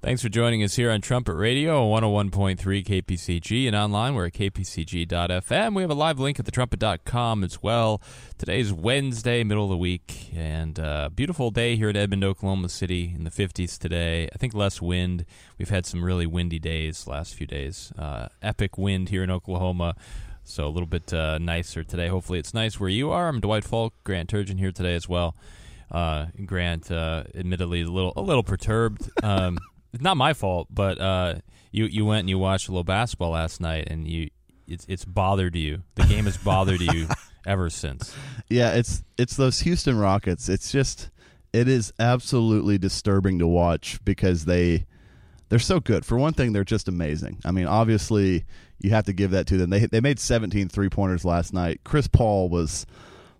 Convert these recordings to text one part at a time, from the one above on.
Thanks for joining us here on Trumpet Radio on 101.3 KPCG and online. We're at kpcg.fm. We have a live link at thetrumpet.com as well. Today's Wednesday, middle of the week, and uh, beautiful day here at Edmond, Oklahoma City in the 50s today. I think less wind. We've had some really windy days last few days. Uh, epic wind here in Oklahoma. So a little bit uh, nicer today. Hopefully it's nice where you are. I'm Dwight Falk, Grant Turgeon here today as well. Uh, Grant, uh, admittedly, a little a little perturbed. Um, it's not my fault, but uh, you you went and you watched a little basketball last night, and you it's it's bothered you. The game has bothered you ever since. Yeah, it's it's those Houston Rockets. It's just it is absolutely disturbing to watch because they they're so good. For one thing, they're just amazing. I mean, obviously, you have to give that to them. They they made 17 three-pointers last night. Chris Paul was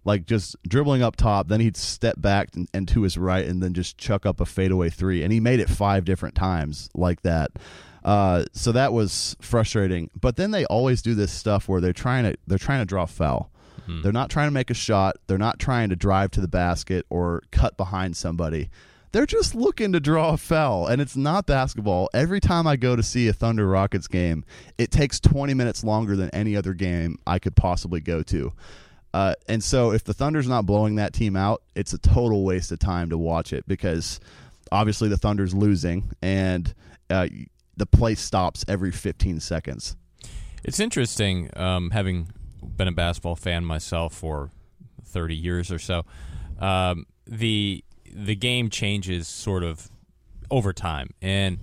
like just dribbling up top, then he'd step back and, and to his right, and then just chuck up a fadeaway three, and he made it five different times like that. Uh, so that was frustrating. But then they always do this stuff where they're trying to they're trying to draw foul. Mm-hmm. They're not trying to make a shot. They're not trying to drive to the basket or cut behind somebody. They're just looking to draw a foul, and it's not basketball. Every time I go to see a Thunder Rockets game, it takes 20 minutes longer than any other game I could possibly go to. Uh, and so if the Thunder's not blowing that team out, it's a total waste of time to watch it because obviously the Thunder's losing and uh, the play stops every 15 seconds. It's interesting, um, having been a basketball fan myself for 30 years or so. Um, the the game changes sort of over time, and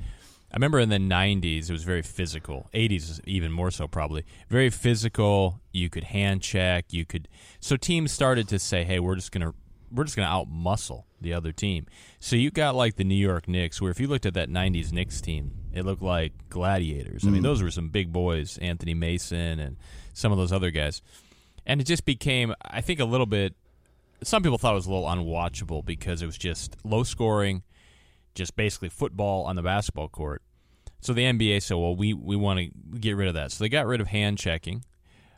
I remember in the 90s, it was very physical. 80s, even more so, probably. Very physical. You could hand check. You could. So teams started to say, hey, we're just going to. We're just going to out muscle the other team. So you got like the New York Knicks, where if you looked at that 90s Knicks team, it looked like gladiators. Mm. I mean, mm. those were some big boys, Anthony Mason and some of those other guys. And it just became, I think, a little bit. Some people thought it was a little unwatchable because it was just low scoring just basically football on the basketball court. So the NBA said, well, we, we want to get rid of that. So they got rid of hand checking.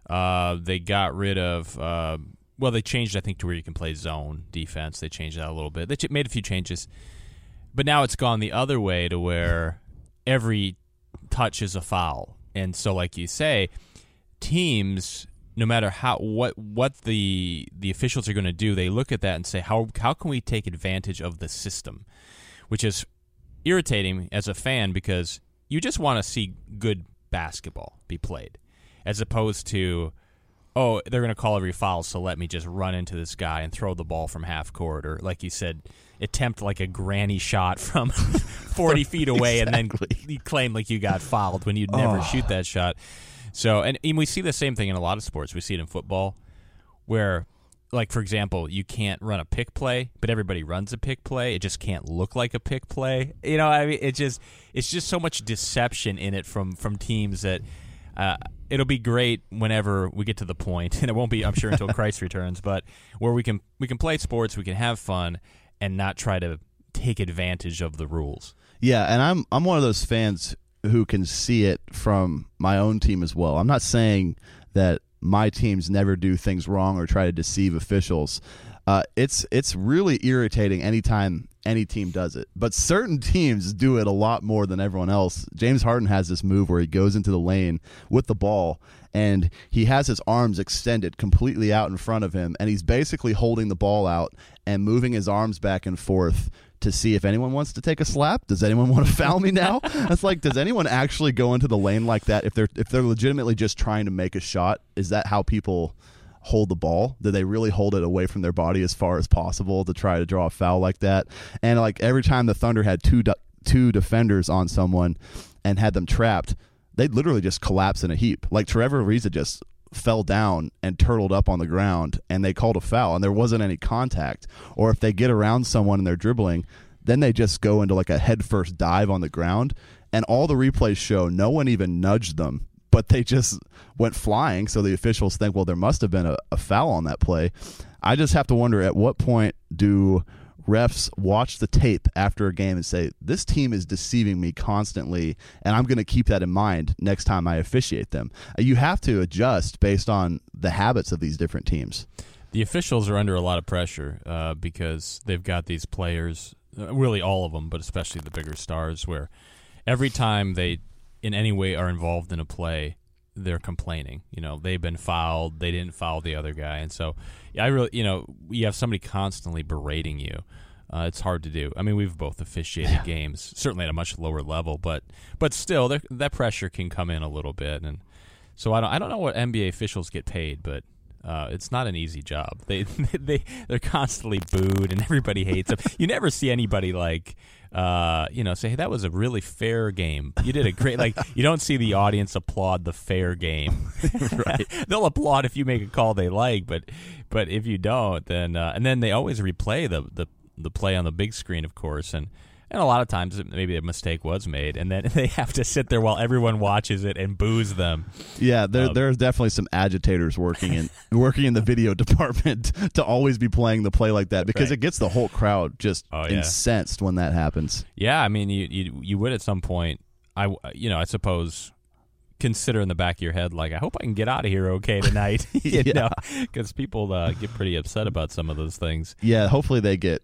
Uh, they got rid of, uh, well, they changed, I think, to where you can play zone defense. They changed that a little bit. They made a few changes. But now it's gone the other way to where every touch is a foul. And so, like you say, teams no matter how what what the the officials are going to do, they look at that and say how how can we take advantage of the system? Which is irritating as a fan because you just want to see good basketball be played, as opposed to, oh, they're going to call every foul, so let me just run into this guy and throw the ball from half court, or like you said, attempt like a granny shot from 40 feet away exactly. and then you claim like you got fouled when you'd never oh. shoot that shot. So, and, and we see the same thing in a lot of sports. We see it in football where like for example, you can't run a pick play, but everybody runs a pick play. It just can't look like a pick play. You know, I mean, it just it's just so much deception in it from from teams that uh, it'll be great whenever we get to the point, and it won't be, I'm sure, until Christ returns. But where we can we can play sports, we can have fun, and not try to take advantage of the rules. Yeah, and I'm I'm one of those fans who can see it from my own team as well. I'm not saying that my teams never do things wrong or try to deceive officials. Uh, it's it's really irritating anytime any team does it. But certain teams do it a lot more than everyone else. James Harden has this move where he goes into the lane with the ball and he has his arms extended completely out in front of him and he's basically holding the ball out and moving his arms back and forth to see if anyone wants to take a slap. Does anyone want to foul me now? It's like, does anyone actually go into the lane like that if they're if they're legitimately just trying to make a shot? Is that how people hold the ball? Do they really hold it away from their body as far as possible to try to draw a foul like that? And like every time the Thunder had two two defenders on someone and had them trapped, they'd literally just collapse in a heap. Like Trevor Ariza just fell down and turtled up on the ground and they called a foul and there wasn't any contact or if they get around someone and they're dribbling then they just go into like a headfirst dive on the ground and all the replays show no one even nudged them but they just went flying so the officials think well there must have been a, a foul on that play i just have to wonder at what point do refs watch the tape after a game and say, this team is deceiving me constantly, and I'm going to keep that in mind next time I officiate them. Uh, you have to adjust based on the habits of these different teams. The officials are under a lot of pressure uh, because they've got these players uh, really all of them, but especially the bigger stars, where every time they in any way are involved in a play, they're complaining. You know, they've been fouled, they didn't foul the other guy, and so I really, you know, you have somebody constantly berating you. Uh, it's hard to do. I mean, we've both officiated yeah. games, certainly at a much lower level, but but still, that pressure can come in a little bit, and so I don't I don't know what NBA officials get paid, but uh, it's not an easy job. They they they're constantly booed and everybody hates them. You never see anybody like uh, you know say hey, that was a really fair game. You did a great like you don't see the audience applaud the fair game. right. They'll applaud if you make a call they like, but but if you don't, then uh, and then they always replay the the the play on the big screen, of course, and and a lot of times maybe a mistake was made, and then they have to sit there while everyone watches it and boos them. Yeah, there, um, there's definitely some agitators working in working in the video department to always be playing the play like that because right. it gets the whole crowd just oh, yeah. incensed when that happens. Yeah, I mean, you, you you would at some point. I you know I suppose consider in the back of your head like I hope I can get out of here okay tonight. you yeah. know, because people uh, get pretty upset about some of those things. Yeah, hopefully they get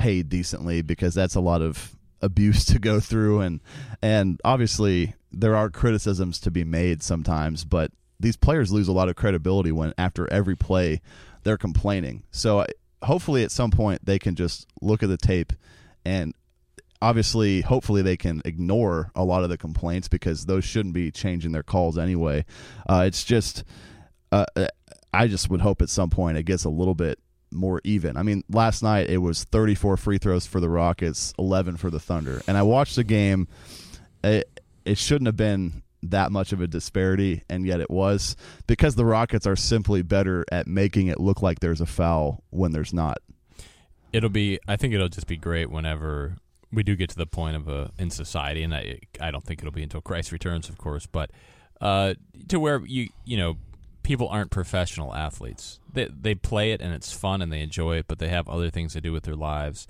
paid decently because that's a lot of abuse to go through. And and obviously there are criticisms to be made sometimes but these players lose a lot of credibility when after every play they're complaining. So hopefully at some point they can just look at the tape and obviously hopefully they can ignore a lot of the complaints because those shouldn't be changing their calls anyway. Uh, it's just uh, i just would hope at some point it gets a little bit more even. I mean, last night it was 34 free throws for the Rockets, 11 for the Thunder. And I watched the game. It, it shouldn't have been that much of a disparity, and yet it was because the Rockets are simply better at making it look like there's a foul when there's not. It'll be. I think it'll just be great whenever we do get to the point of a in society, and I I don't think it'll be until Christ returns, of course, but uh, to where you you know people aren't professional athletes. They they play it and it's fun and they enjoy it, but they have other things to do with their lives.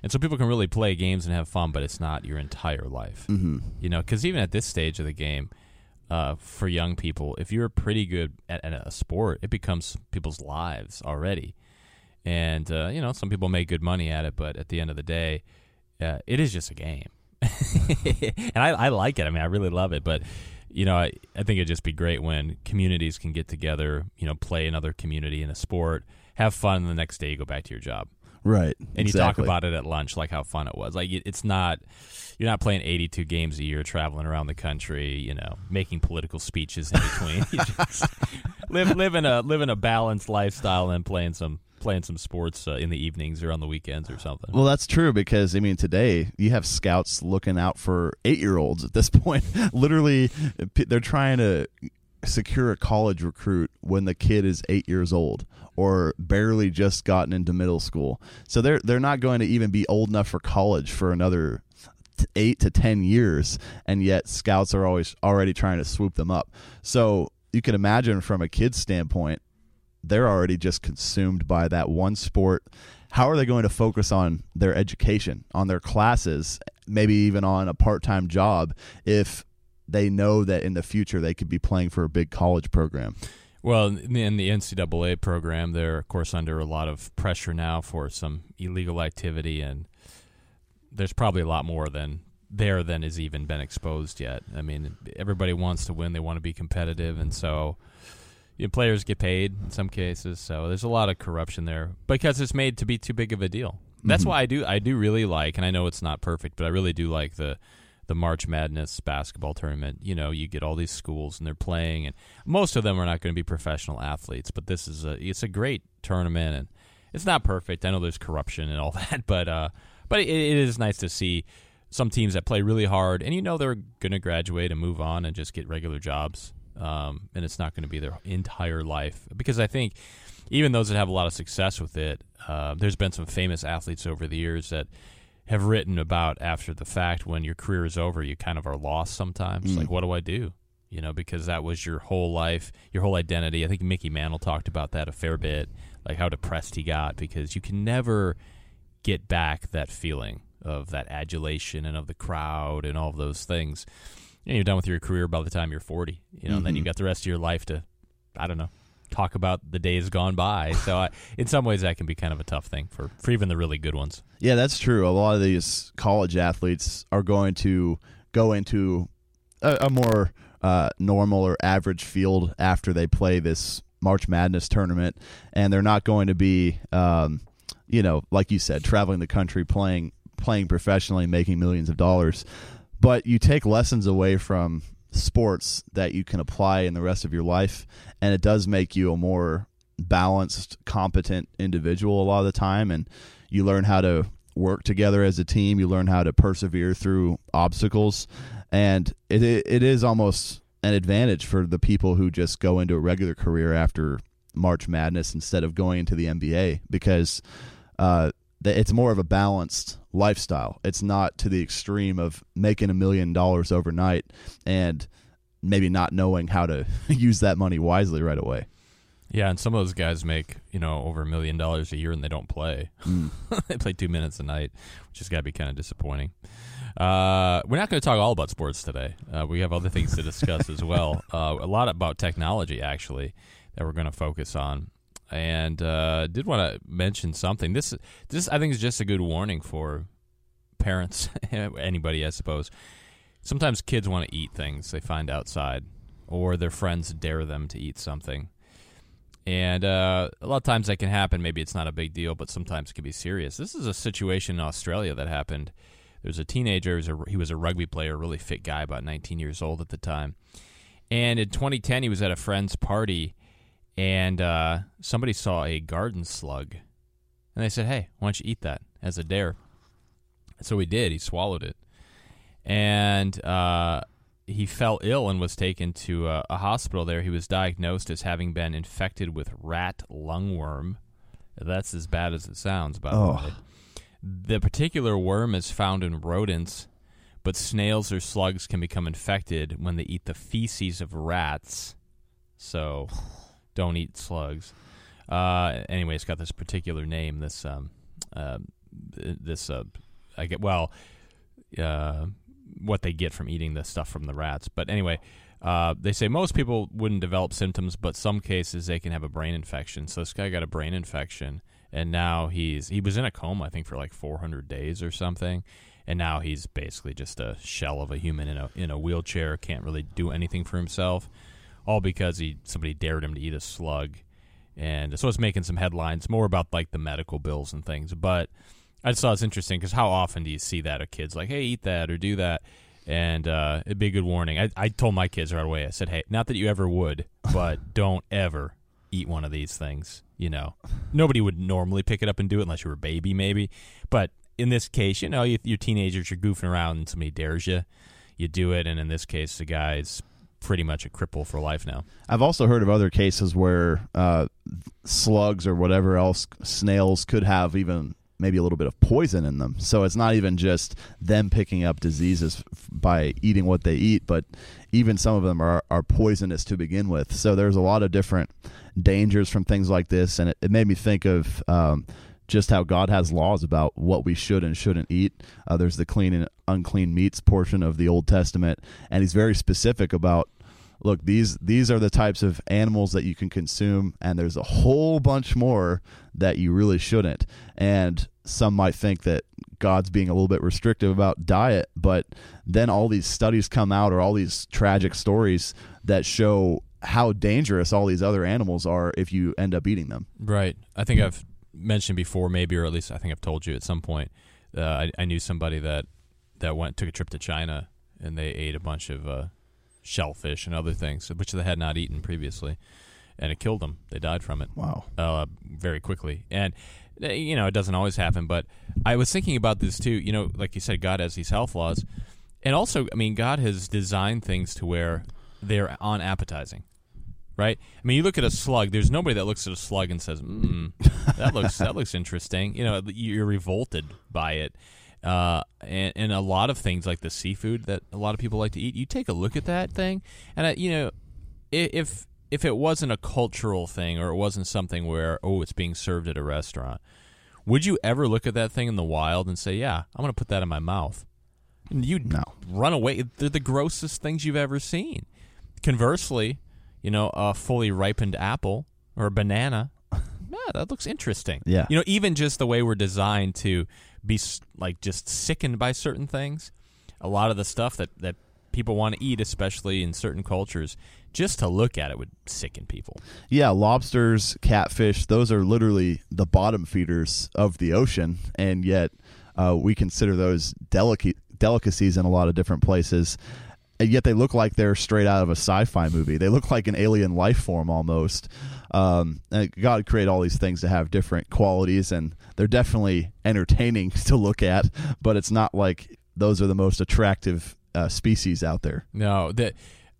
And so people can really play games and have fun, but it's not your entire life. Mm-hmm. You know, because even at this stage of the game, uh, for young people, if you're pretty good at, at, a sport, it becomes people's lives already. And uh, you know, some people make good money at it, but at the end of the day, uh, it is just a game. and I, I like it. I mean, I really love it, but you know, I, I think it'd just be great when communities can get together, you know, play another community in a sport, have fun, and the next day you go back to your job. Right. And exactly. you talk about it at lunch, like how fun it was. Like it's not, you're not playing 82 games a year, traveling around the country, you know, making political speeches in between. you just live live in a live in a balanced lifestyle and playing some playing some sports uh, in the evenings or on the weekends or something. Well, that's true because I mean today you have scouts looking out for eight year olds at this point. Literally, they're trying to secure a college recruit when the kid is eight years old or barely just gotten into middle school. So they're they're not going to even be old enough for college for another eight to ten years, and yet scouts are always already trying to swoop them up. So you can imagine from a kid's standpoint they're already just consumed by that one sport. How are they going to focus on their education, on their classes, maybe even on a part time job if they know that in the future they could be playing for a big college program? Well, in the NCAA program, they're of course under a lot of pressure now for some illegal activity, and there's probably a lot more than there than has even been exposed yet. I mean, everybody wants to win; they want to be competitive, and so you know, players get paid in some cases, so there's a lot of corruption there because it's made to be too big of a deal. That's mm-hmm. why I do I do really like, and I know it's not perfect, but I really do like the the March Madness basketball tournament. You know, you get all these schools and they're playing, and most of them are not going to be professional athletes, but this is a it's a great tournament, and it's not perfect. I know there's corruption and all that, but uh, but it, it is nice to see some teams that play really hard, and you know they're going to graduate and move on and just get regular jobs um, and it's not going to be their entire life. Because I think even those that have a lot of success with it, uh, there's been some famous athletes over the years that have written about after the fact when your career is over, you kind of are lost sometimes. Mm. Like, what do I do? You know, because that was your whole life, your whole identity. I think Mickey Mantle talked about that a fair bit, like how depressed he got because you can never get back that feeling of that adulation and of the crowd and all of those things know, you're done with your career by the time you're 40, you know, mm-hmm. and then you mm-hmm. got the rest of your life to, I don't know, talk about the days gone by. So I, in some ways, that can be kind of a tough thing for for even the really good ones. Yeah, that's true. A lot of these college athletes are going to go into a, a more uh, normal or average field after they play this March Madness tournament, and they're not going to be, um, you know, like you said, traveling the country playing playing professionally, making millions of dollars. But you take lessons away from sports that you can apply in the rest of your life, and it does make you a more balanced, competent individual a lot of the time, and you learn how to work together as a team. You learn how to persevere through obstacles, and it it is almost an advantage for the people who just go into a regular career after March Madness instead of going into the NBA because uh, it's more of a balanced lifestyle. It's not to the extreme of making a million dollars overnight and maybe not knowing how to use that money wisely right away. Yeah, and some of those guys make you know over a million dollars a year and they don't play. Mm. they play two minutes a night, which has got to be kind of disappointing. Uh, we're not going to talk all about sports today. Uh, we have other things to discuss as well. Uh, a lot about technology, actually, that we're going to focus on. And uh, did want to mention something. This, this I think, is just a good warning for parents, anybody, I suppose. Sometimes kids want to eat things they find outside, or their friends dare them to eat something. And uh, a lot of times that can happen. Maybe it's not a big deal, but sometimes it can be serious. This is a situation in Australia that happened there's a teenager. He was a, rugby player, really fit guy, about 19 years old at the time. And in 2010, he was at a friend's party, and uh, somebody saw a garden slug, and they said, "Hey, why don't you eat that as a dare?" So he did. He swallowed it, and uh, he fell ill and was taken to a, a, hospital. There, he was diagnosed as having been infected with rat lungworm. That's as bad as it sounds, by the oh. way. The particular worm is found in rodents, but snails or slugs can become infected when they eat the feces of rats. So don't eat slugs. Uh, anyway, it's got this particular name. This um, uh, this uh, I get well, uh, what they get from eating the stuff from the rats. But anyway, uh, they say most people wouldn't develop symptoms, but some cases they can have a brain infection. So this guy got a brain infection, and now he's he was in a coma I think for like 400 days or something, and now he's basically just a shell of a human in a in a wheelchair, can't really do anything for himself, all because he somebody dared him to eat a slug, and so it's making some headlines more about like the medical bills and things. But I just thought it's interesting because how often do you see that of kids like, hey, eat that or do that. And uh, it'd be a good warning. I, I told my kids right away. I said, "Hey, not that you ever would, but don't ever eat one of these things. You know, nobody would normally pick it up and do it unless you were a baby, maybe. But in this case, you know, you, you're teenagers, you're goofing around, and somebody dares you, you do it. And in this case, the guy's pretty much a cripple for life now. I've also heard of other cases where uh, slugs or whatever else, snails could have even maybe a little bit of poison in them. So it's not even just them picking up diseases by eating what they eat, but even some of them are, are poisonous to begin with. So there's a lot of different dangers from things like this. And it, it made me think of um, just how God has laws about what we should and shouldn't eat. Uh, there's the clean and unclean meats portion of the Old Testament, and he's very specific about look these these are the types of animals that you can consume and there's a whole bunch more that you really shouldn't. And some might think that god's being a little bit restrictive about diet but then all these studies come out or all these tragic stories that show how dangerous all these other animals are if you end up eating them. Right. I think i've mentioned before maybe or at least i think i've told you at some point uh, I, I, knew somebody that that went took a trip to china and they ate a bunch of uh, shellfish and other things, which they had not eaten previously, and it killed them. They died from it. Wow. Uh, very quickly, and uh, you know it doesn't always happen. But I was thinking about this too. You know, like you said, God has these health laws, and also, I mean, God has designed things to where they're unappetizing. Right. I mean, you look at a slug. There's nobody that looks at a slug and says, mm, "That looks that looks interesting." You know, you're revolted by it uh, and, and, a lot of things like the seafood that a lot of people like to eat. You take a look at that thing, and I, you know, if if it wasn't a cultural thing or it wasn't something where oh it's being served at a restaurant, would you ever look at that thing in the wild and say, yeah, I'm going to put that in my mouth? And you'd no. run away. They're the grossest things you've ever seen. Conversely, you know, a fully ripened apple or a banana. yeah, that looks interesting. Yeah. You know, even just the way we're designed to be like just sickened by certain things. A lot of the stuff that that people want to eat, especially in certain cultures, just to look at it would sicken people. Yeah, lobsters, catfish, those are literally the bottom feeders of the ocean, and yet uh, we consider those delica- delicacies in a lot of different places. And yet they look like they're straight out of a sci-fi movie. They look like an alien life form almost. Um, God created all these things to have different qualities, and they're definitely entertaining to look at. But it's not like those are the most attractive uh, species out there. No, the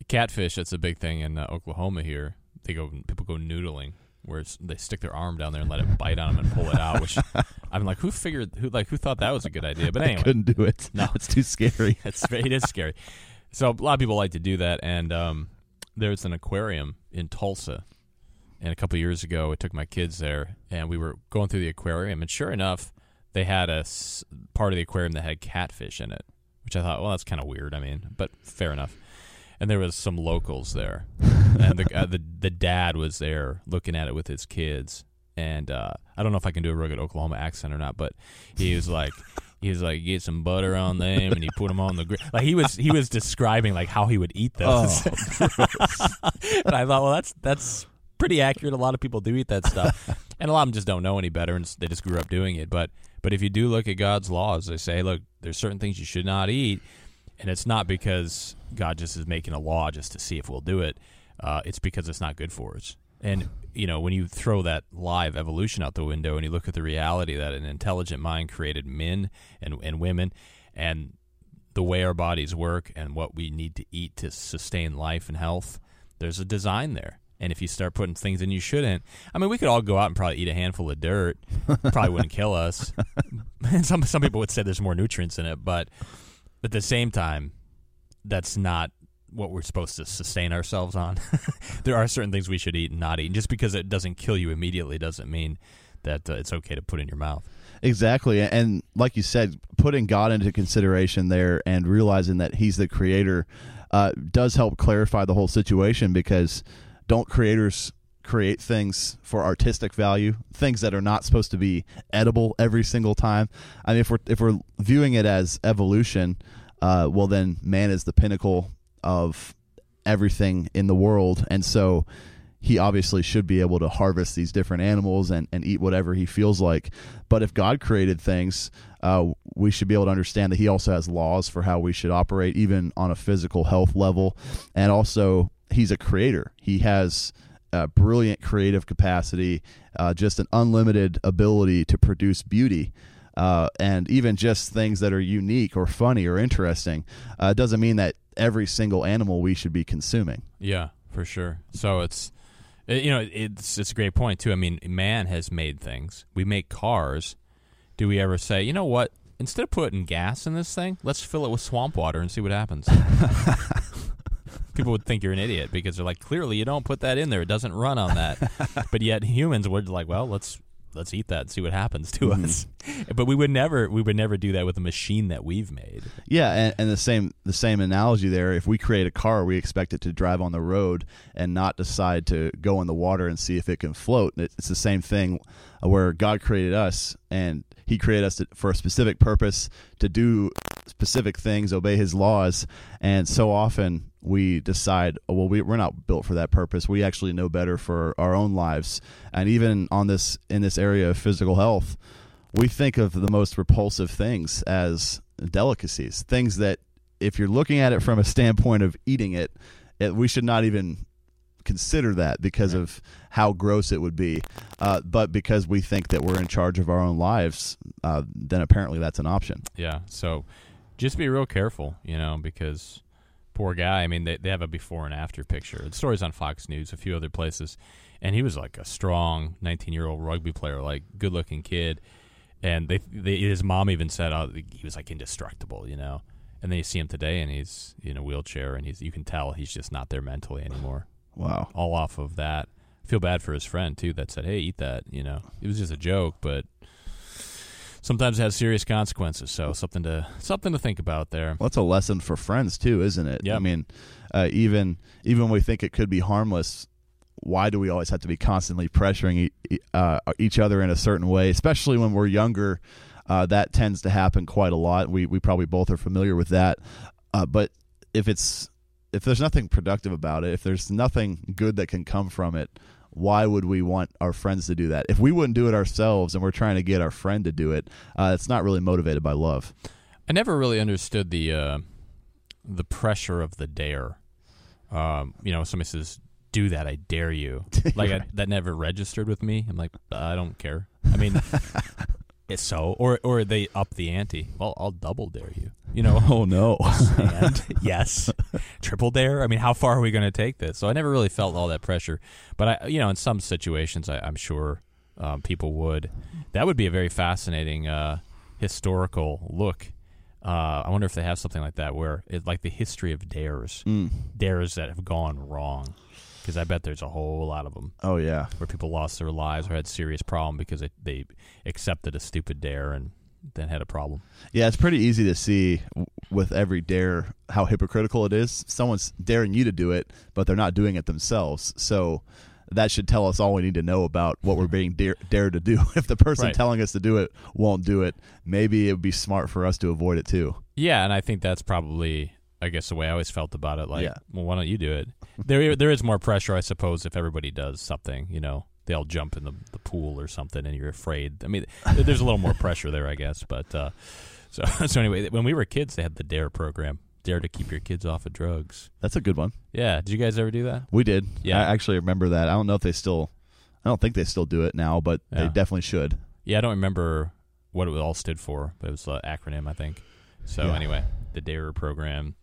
catfish. That's a big thing in uh, Oklahoma. Here, they go. People go noodling, where it's, they stick their arm down there and let it bite on them and pull it out. Which I'm like, who figured? Who like who thought that was a good idea? But anyway, Couldn't do it. No. it's too scary. it's it is scary. So a lot of people like to do that, and um, there's an aquarium in Tulsa. And a couple years ago, I took my kids there, and we were going through the aquarium, and sure enough, they had a s- part of the aquarium that had catfish in it, which I thought, well, that's kind of weird. I mean, but fair enough. And there was some locals there, and the, uh, the the dad was there looking at it with his kids, and uh, I don't know if I can do a rugged Oklahoma accent or not, but he was like. He was like, get some butter on them, and he put them on the grill. Like he was, he was describing like how he would eat those. and I thought, well, that's that's pretty accurate. A lot of people do eat that stuff, and a lot of them just don't know any better, and they just grew up doing it. But but if you do look at God's laws, they say, look, there's certain things you should not eat, and it's not because God just is making a law just to see if we'll do it. Uh, it's because it's not good for us. And you know, when you throw that live evolution out the window, and you look at the reality that an intelligent mind created men and and women, and the way our bodies work and what we need to eat to sustain life and health, there's a design there. And if you start putting things in you shouldn't, I mean, we could all go out and probably eat a handful of dirt. probably wouldn't kill us. some some people would say there's more nutrients in it, but at the same time, that's not what we're supposed to sustain ourselves on. there are certain things we should eat and not eat. And just because it doesn't kill you immediately doesn't mean that uh, it's okay to put in your mouth. Exactly. And like you said, putting God into consideration there and realizing that He's the creator uh, does help clarify the whole situation because don't creators create things for artistic value, things that are not supposed to be edible every single time? I mean, if we're, if we're viewing it as evolution, uh, well, then man is the pinnacle of everything in the world. And so he obviously should be able to harvest these different animals and, and eat whatever he feels like. But if God created things, uh, we should be able to understand that he also has laws for how we should operate, even on a physical health level. And also, he's a creator. He has uh, brilliant creative capacity, uh, just an unlimited ability to produce beauty. Uh, and even just things that are unique or funny or interesting uh, doesn't mean that every single animal we should be consuming. Yeah, for sure. So it's it- you know it's it's a great point too. I mean, man has made things. We make cars. Do we ever say, you know what? Instead of putting gas in this thing, let's fill it with swamp water and see what happens. People would think you're an idiot because they're like, clearly you don't put that in there. It doesn't run on that. but yet humans would like, well, let's let's eat that and see what happens to mm-hmm. us. But we would never we would never do that with a machine that we've made. Yeah, and, and the same the same analogy there. If we create a car, we expect it to drive on the road and not decide to go in the water and see if it can float. It's the same thing where God created us and He created us to, for a specific purpose to do specific things, obey His laws, and so often we decide, oh, well, we, we're not built for that purpose. We actually know better for our own lives, and even on this in this area of physical health we think of the most repulsive things as delicacies, things that if you're looking at it from a standpoint of eating it, it we should not even consider that because of how gross it would be. Uh, but because we think that we're in charge of our own lives, uh, then apparently that's an option. Yeah. So just be real careful, you know, because poor guy, I mean, they, they have a before and after picture. The story's on Fox News, a few other places. And he was like a strong 19 year old rugby player, like good looking kid. And they, they, his mom even said oh, he was like indestructible, you know. And then you see him today, and he's in a wheelchair, and he's you can tell he's just not there mentally anymore. Wow. All off of that. I feel bad for his friend too that said, "Hey, eat that." You know, it was just a joke, but sometimes it has serious consequences. So something to something to think about there. Well, that's a lesson for friends too, isn't it? Yeah. I mean, uh, even even when we think it could be harmless, why do we always have to be constantly pressuring e- uh, each other in a certain way, especially when we're younger? Uh, that tends to happen quite a lot. We we probably both are familiar with that. Uh, but if it's if there's nothing productive about it, if there's nothing good that can come from it, why would we want our friends to do that? If we wouldn't do it ourselves and we're trying to get our friend to do it, uh, it's not really motivated by love. I never really understood the uh, the pressure of the dare. Um, you know, somebody says, "Do that, I dare you." Like I, that never registered with me. I'm like, I don't care. I mean, it's so, or or they up the ante. Well, I'll double dare you. You know, Oh no. and yes, triple dare. I mean, how far are we going to take this? So I never really felt all that pressure, but I, you know, in some situations, I, I'm sure um, people would. That would be a very fascinating uh, historical look. Uh, I wonder if they have something like that where it's like the history of dares, Mm. dares that have gone wrong. Because I bet there's a whole lot of them Oh yeah. where people lost their lives or had serious problem because they, they accepted a stupid dare and then had a problem. Yeah, it's pretty easy to see with every dare how hypocritical it is. Someone's daring you to do it, but they're not doing it themselves. So that should tell us all we need to know about what we're being dare, dared to do. If the person Right. telling us to do it won't do it, maybe it would be smart for us to avoid it too. Yeah, and I think that's probably, I guess, the way I always felt about it. Like, Yeah. well, why don't you do it? There, there is more pressure, I suppose, if everybody does something. You know, they all jump in the, the pool or something, and you're afraid. I mean, there's a little more pressure there, I guess. But uh, so, so anyway, when we were kids, they had the Dare program, Dare to keep your kids off of drugs. That's a good one. Yeah, did you guys ever do that? We did. Yeah. I actually remember that. I don't know if they still I don't think they still do it now, but they definitely should. Yeah, I don't remember what it all stood for, but it was an acronym, I think. So Yeah. anyway, the DARE program.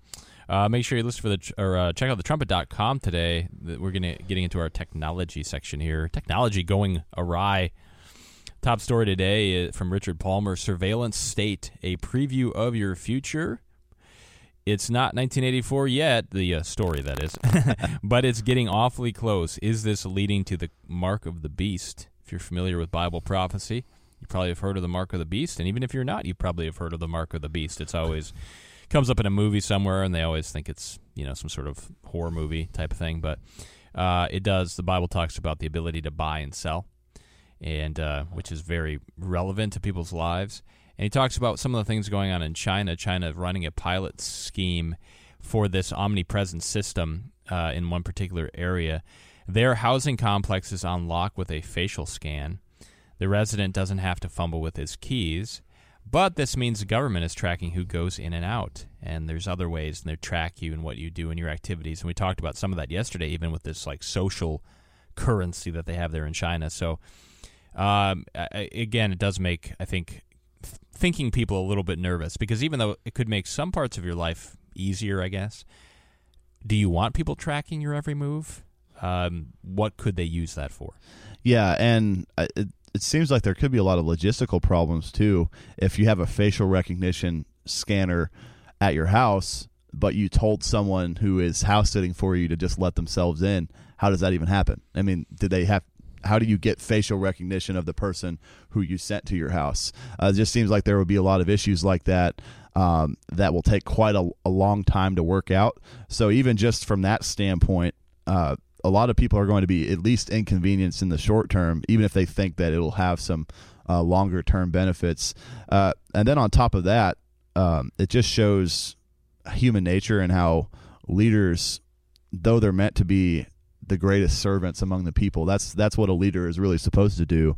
Uh, make sure you listen for the or uh, check out the trumpet.com today. We're gonna getting into our technology section here. Technology going awry. Top story today uh, from Richard Palmer: Surveillance State, a preview of your future. It's not 1984 yet, the uh, story that is, but it's getting awfully close. Is this leading to the mark of the beast? If you're familiar with Bible prophecy, you probably have heard of the mark of the beast, and even if you're not, you probably have heard of the mark of the beast. It's always comes up in a movie somewhere, and they always think it's you know some sort of horror movie type of thing, but uh, it does. The Bible talks about the ability to buy and sell, and uh, which is very relevant to people's lives. And he talks about some of the things going on in China. China running a pilot scheme for this omnipresent system uh, in one particular area. Their housing complex is on lock with a facial scan. The resident doesn't have to fumble with his keys, but this means the government is tracking who goes in and out. And there's other ways, and they track you and what you do and your activities. And we talked about some of that yesterday, even with this like social currency that they have there in China. So, um, again, it does make I think th- thinking people a little bit nervous because even though it could make some parts of your life easier, I guess. Do you want people tracking your every move? Um, what could they use that for? Yeah, and uh, it, seems like there could be a lot of logistical problems too if you have a facial recognition scanner at your house, but you told someone who is house sitting for you to just let themselves in. How does that even happen? I mean, did they have? How do you get facial recognition of the person who you sent to your house? Uh, it just seems like there would be a lot of issues like that um, that will take quite a, a long time to work out. So even just from that standpoint, uh, a lot of people are going to be at least inconvenienced in the short term, even if they think that it will have some uh, longer term benefits. Uh, and then on top of that, um, it just shows human nature and how leaders, though they're meant to be the greatest servants among the people, that's that's what a leader is really supposed to do.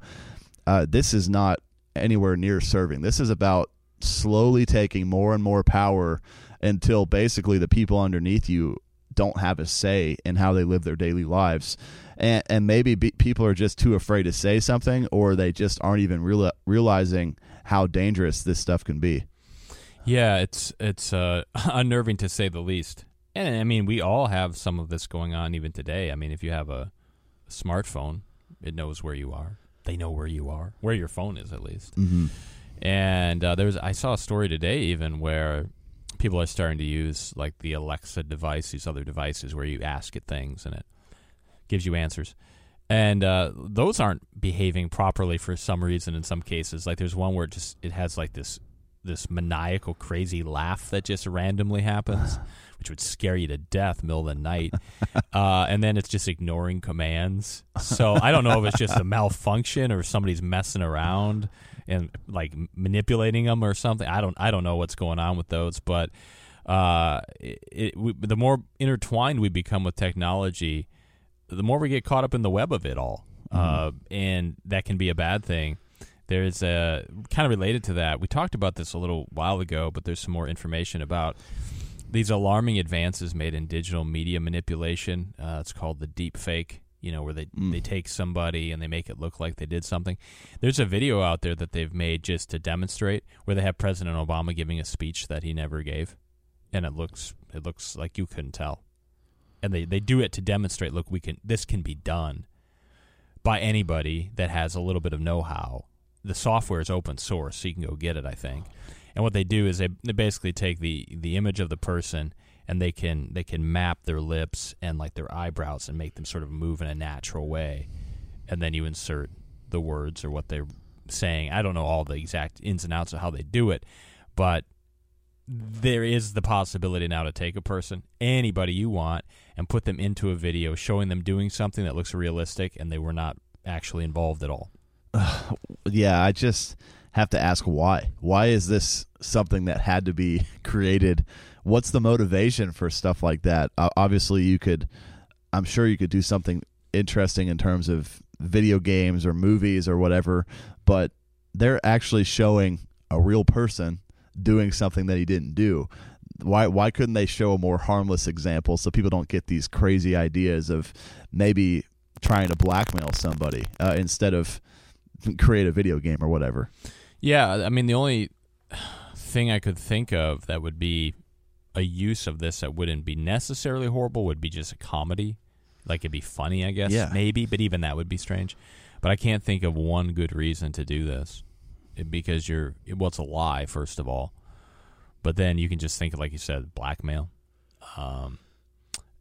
Uh, this is not anywhere near serving. This is about slowly taking more and more power until basically the people underneath you don't have a say in how they live their daily lives. And, and maybe be, people are just too afraid to say something, or they just aren't even real, realizing how dangerous this stuff can be. Yeah, it's it's uh, unnerving to say the least. And I mean, we all have some of this going on even today. I mean, if you have a, a smartphone, it knows where you are. They know where you are, where your phone is at least. Mm-hmm. And uh, there was I saw a story today even where people are starting to use like the Alexa device, these other devices where you ask it things and it gives you answers. And uh, those aren't behaving properly for some reason in some cases. Like there's one where it just it has like this this maniacal, crazy laugh that just randomly happens, which would scare you to death middle of the night. Uh, and then it's just ignoring commands. So I don't know if it's just a malfunction or somebody's messing around and like manipulating them or something. I don't I don't know what's going on with those, but uh, it, it, we, the more intertwined we become with technology, the more we get caught up in the web of it all, mm-hmm. uh, and that can be a bad thing. There's a kind of related to that. We talked about this a little while ago, but there's some more information about these alarming advances made in digital media manipulation. Uh, it's called the deep fake you know, where they mm. they take somebody and they make it look like they did something. There's a video out there that they've made just to demonstrate where they have President Obama giving a speech that he never gave, and it looks it looks like you couldn't tell. And they, they do it to demonstrate, look, we can this can be done by anybody that has a little bit of know-how. The software is open source, so you can go get it, I think. And what they do is they, they basically take the the image of the person and they can they can map their lips and like their eyebrows and make them sort of move in a natural way. And then you insert the words or what they're saying. I don't know all the exact ins and outs of how they do it but there is the possibility now to take a person anybody you want and put them into a video showing them doing something that looks realistic and they were not actually involved at all. Yeah i just have to ask why. Why is this something that had to be created what's the motivation for stuff like that? Uh, obviously, you could, I'm sure you could do something interesting in terms of video games or movies or whatever, but they're actually showing a real person doing something that he didn't do. Why why couldn't they show a more harmless example so people don't get these crazy ideas of maybe trying to blackmail somebody uh, instead of create a video game or whatever? Yeah, I mean the only thing I could think of that would be a use of this that wouldn't be necessarily horrible would be just a comedy. Like it'd be funny, I guess. Yeah. Maybe, but even that would be strange. But I can't think of one good reason to do this. Because you're well, it's a lie, first of all. But then you can just think of, like you said, blackmail. Um,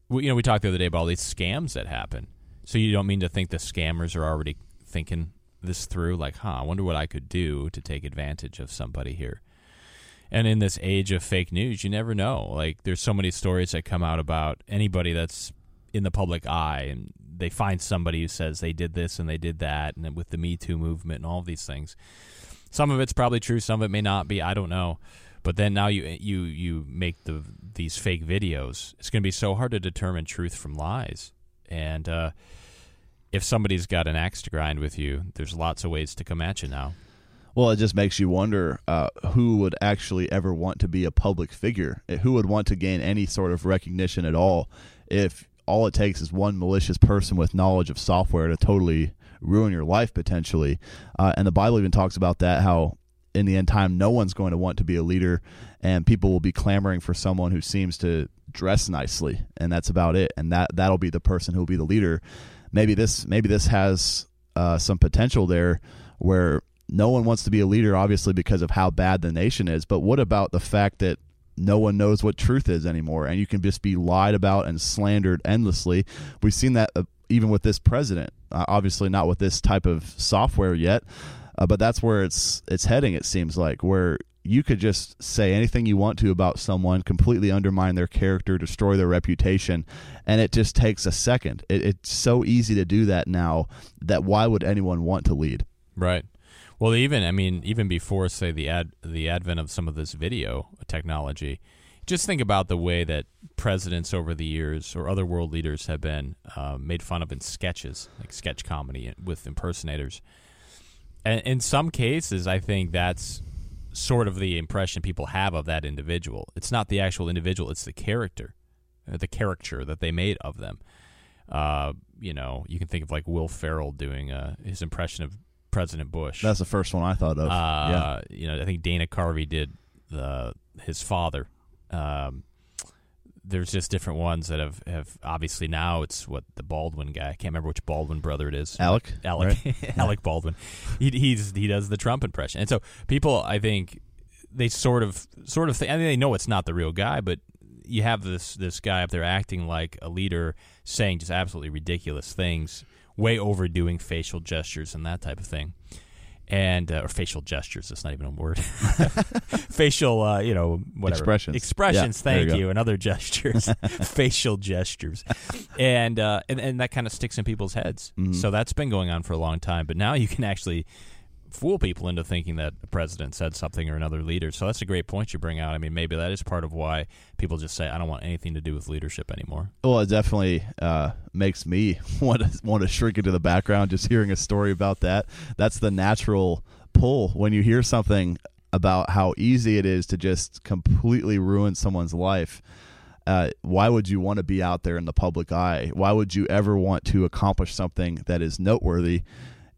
we, you know, we talked the other day about all these scams that happen. So you don't mean to think the scammers are already thinking this through, like, huh, I wonder what I could do to take advantage of somebody here. And in this age of fake news, you never know. Like there's so many stories that come out about anybody that's in the public eye and they find somebody who says they did this and they did that and with the Me Too movement and all of these things. Some of it's probably true, some of it may not be, I don't know. But then now you you you make the these fake videos. It's going to be so hard to determine truth from lies. And uh, if somebody's got an axe to grind with you, there's lots of ways to come at you now. Well, it just makes you wonder uh, who would actually ever want to be a public figure. Eh, who would want to gain any sort of recognition at all if all it takes is one malicious person with knowledge of software to totally ruin your life potentially. Uh, and the Bible even talks about that how in the end time no one's going to want to be a leader and people will be clamoring for someone who seems to dress nicely and that's about it and that that'll be the person who will be the leader. Maybe this maybe this has uh, some potential there where no one wants to be a leader, obviously, because of how bad the nation is. But what about the fact that no one knows what truth is anymore, and you can just be lied about and slandered endlessly? We've seen that uh, even with this president. Uh, obviously, not with this type of software yet, uh, but that's where it's it's heading. It seems like where you could just say anything you want to about someone, completely undermine their character, destroy their reputation, and it just takes a second. It, it's so easy to do that now that why would anyone want to lead? Right. Well, even I mean, even before say the ad the advent of some of this video technology, just think about the way that presidents over the years or other world leaders have been uh, made fun of in sketches, like sketch comedy with impersonators. And in some cases, I think that's sort of the impression people have of that individual. It's not the actual individual; it's the character, uh, the caricature that they made of them. Uh, you know, you can think of like Will Ferrell doing uh, his impression of President Bush. That's the first one I thought of. Uh, yeah. You know, I think Dana Carvey did the his father. Um, there's just different ones that have, have obviously now it's what the Baldwin guy. I can't remember which Baldwin brother it is. Alec. Alec. Right? Alec Baldwin. He he's he does the Trump impression, and so people I think they sort of sort of think, I mean they know it's not the real guy, but you have this this guy up there acting like a leader, saying just absolutely ridiculous things way overdoing facial gestures and that type of thing. and uh, or facial gestures. That's not even a word. facial, uh, you know, whatever Expressions. Expressions. Yeah, thank you you, and other gestures, facial gestures, and uh, and and that kind of sticks in people's heads. Mhm. So that's been going on for a long time. But now you can actually fool people into thinking that a president said something or another leader. So that's a great point you bring out. I mean, maybe that is part of why people just say, "I don't want anything to do with leadership anymore." Well, it definitely uh, makes me want to want to shrink into the background just hearing a story about that. That's the natural pull when you hear something about how easy it is to just completely ruin someone's life. Uh, why would you want to be out there in the public eye? Why would you ever want to accomplish something that is noteworthy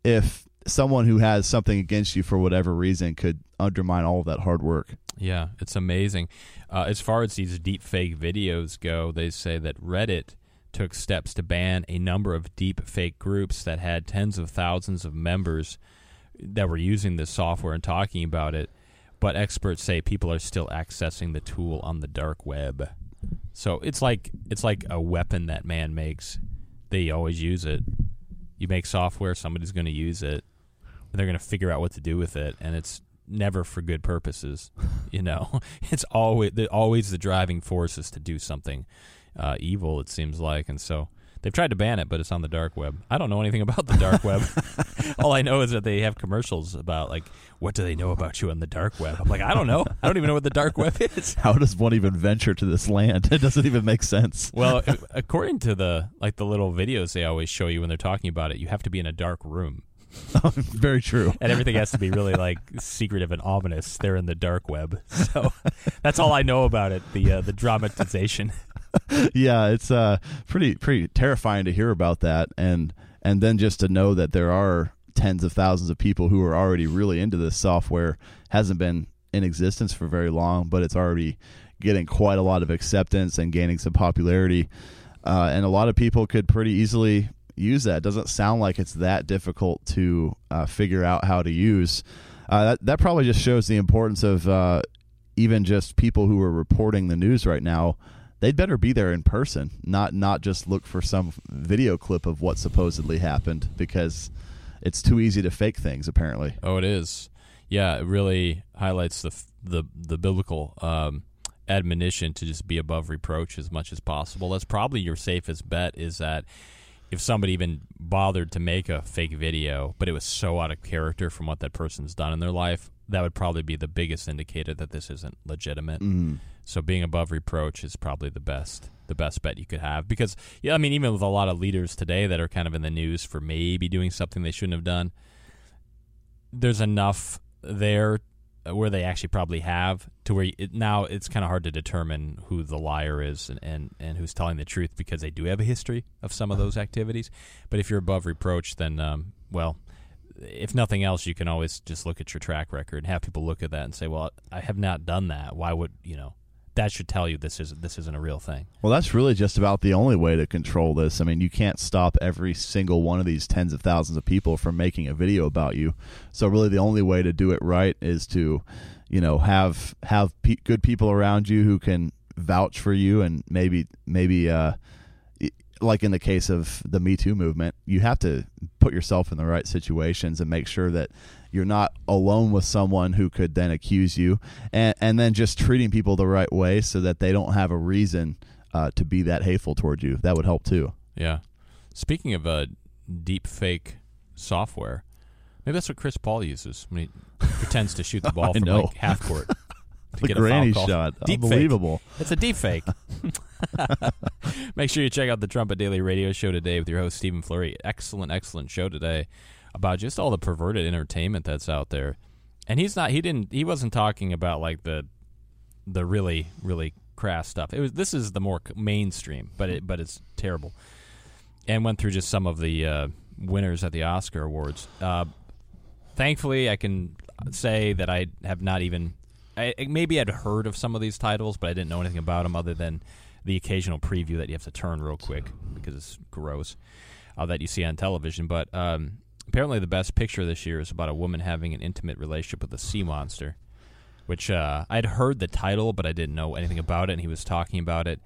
if someone who has something against you for whatever reason could undermine all of that hard work? Yeah, it's amazing. Uh, as far as these deep fake videos go, they say that Reddit took steps to ban a number of deep fake groups that had tens of thousands of members that were using this software and talking about it. But experts say people are still accessing the tool on the dark web. So it's like it's like a weapon that man makes. They always use it. You make software, somebody's going to use it, and they're going to figure out what to do with it, and it's never for good purposes. You know, it's always the, always the driving force is to do something uh, evil. It seems like, and so they've tried to ban it, but it's on the dark web. I don't know anything about the dark web. All I know is that they have commercials about like, what do they know about you on the dark web? I'm like, I don't know. I don't even know what the dark web is. How does one even venture to this land? It doesn't even make sense. Well, according to the like the little videos they always show you when they're talking about it, you have to be in a dark room. Very true. and everything has to be really like secretive and ominous. They're in the dark web, so that's all I know about it. The uh, the dramatization. yeah, it's uh pretty pretty terrifying to hear about that and and then just to know that there are tens of thousands of people who are already really into this software hasn't been in existence for very long, but it's already getting quite a lot of acceptance and gaining some popularity. Uh, and a lot of people could pretty easily use that. It doesn't sound like it's that difficult to uh, figure out how to use. Uh, that that probably just shows the importance of uh, even just people who are reporting the news right now. They'd better be there in person, not not just look for some video clip of what supposedly happened, because it's too easy to fake things. Apparently, Oh, it is. Yeah, it really highlights the the the biblical um, admonition to just be above reproach as much as possible. That's probably your safest bet. Is that if somebody even bothered to make a fake video, but it was so out of character from what that person's done in their life, that would probably be the biggest indicator that this isn't legitimate. mm. So being above reproach is probably the best the best bet you could have because yeah, I mean even with a lot of leaders today that are kind of in the news for maybe doing something they shouldn't have done, there's enough there where they actually probably have to where it, now it's kind of hard to determine who the liar is and, and, and who's telling the truth because they do have a history of some of those activities. But if you're above reproach, then um, well, if nothing else, you can always just look at your track record and have people look at that and say, "Well, I have not done that. Why would you know?" That should tell you this is this isn't a real thing. Well, that's really just about the only way to control this. I mean, you can't stop every single one of these tens of thousands of people from making a video about you. So, really, the only way to do it right is to, you know, have have pe- good people around you who can vouch for you, and maybe maybe uh, like in the case of the Me Too movement, you have to put yourself in the right situations and make sure that you're not alone with someone who could then accuse you, and and then just treating people the right way so that they don't have a reason uh, to be that hateful toward you. That would help too. Yeah. Speaking of uh, deep fake software, maybe that's what Chris Paul uses when he pretends to shoot the ball from like half court. to The get a foul granny shot, Deep fake. unbelievable. It's a deep fake. Make sure you check out the Trumpet Daily Radio Show today with your host Stephen Flurry. Excellent, excellent show today about just all the perverted entertainment that's out there. And he's not. He didn't. He wasn't talking about like the the really really crass stuff. It was. This is the more mainstream, but it but it's terrible. And went through just some of the uh, winners at the Oscar awards. Uh, thankfully, I can say that I have not even. I, maybe I'd heard of some of these titles, but I didn't know anything about them other than the occasional preview that you have to turn real quick because it's gross uh, that you see on television. But um, apparently, the best picture this year is about a woman having an intimate relationship with a sea monster, which uh, I'd heard the title, but I didn't know anything about it. And he was talking about it,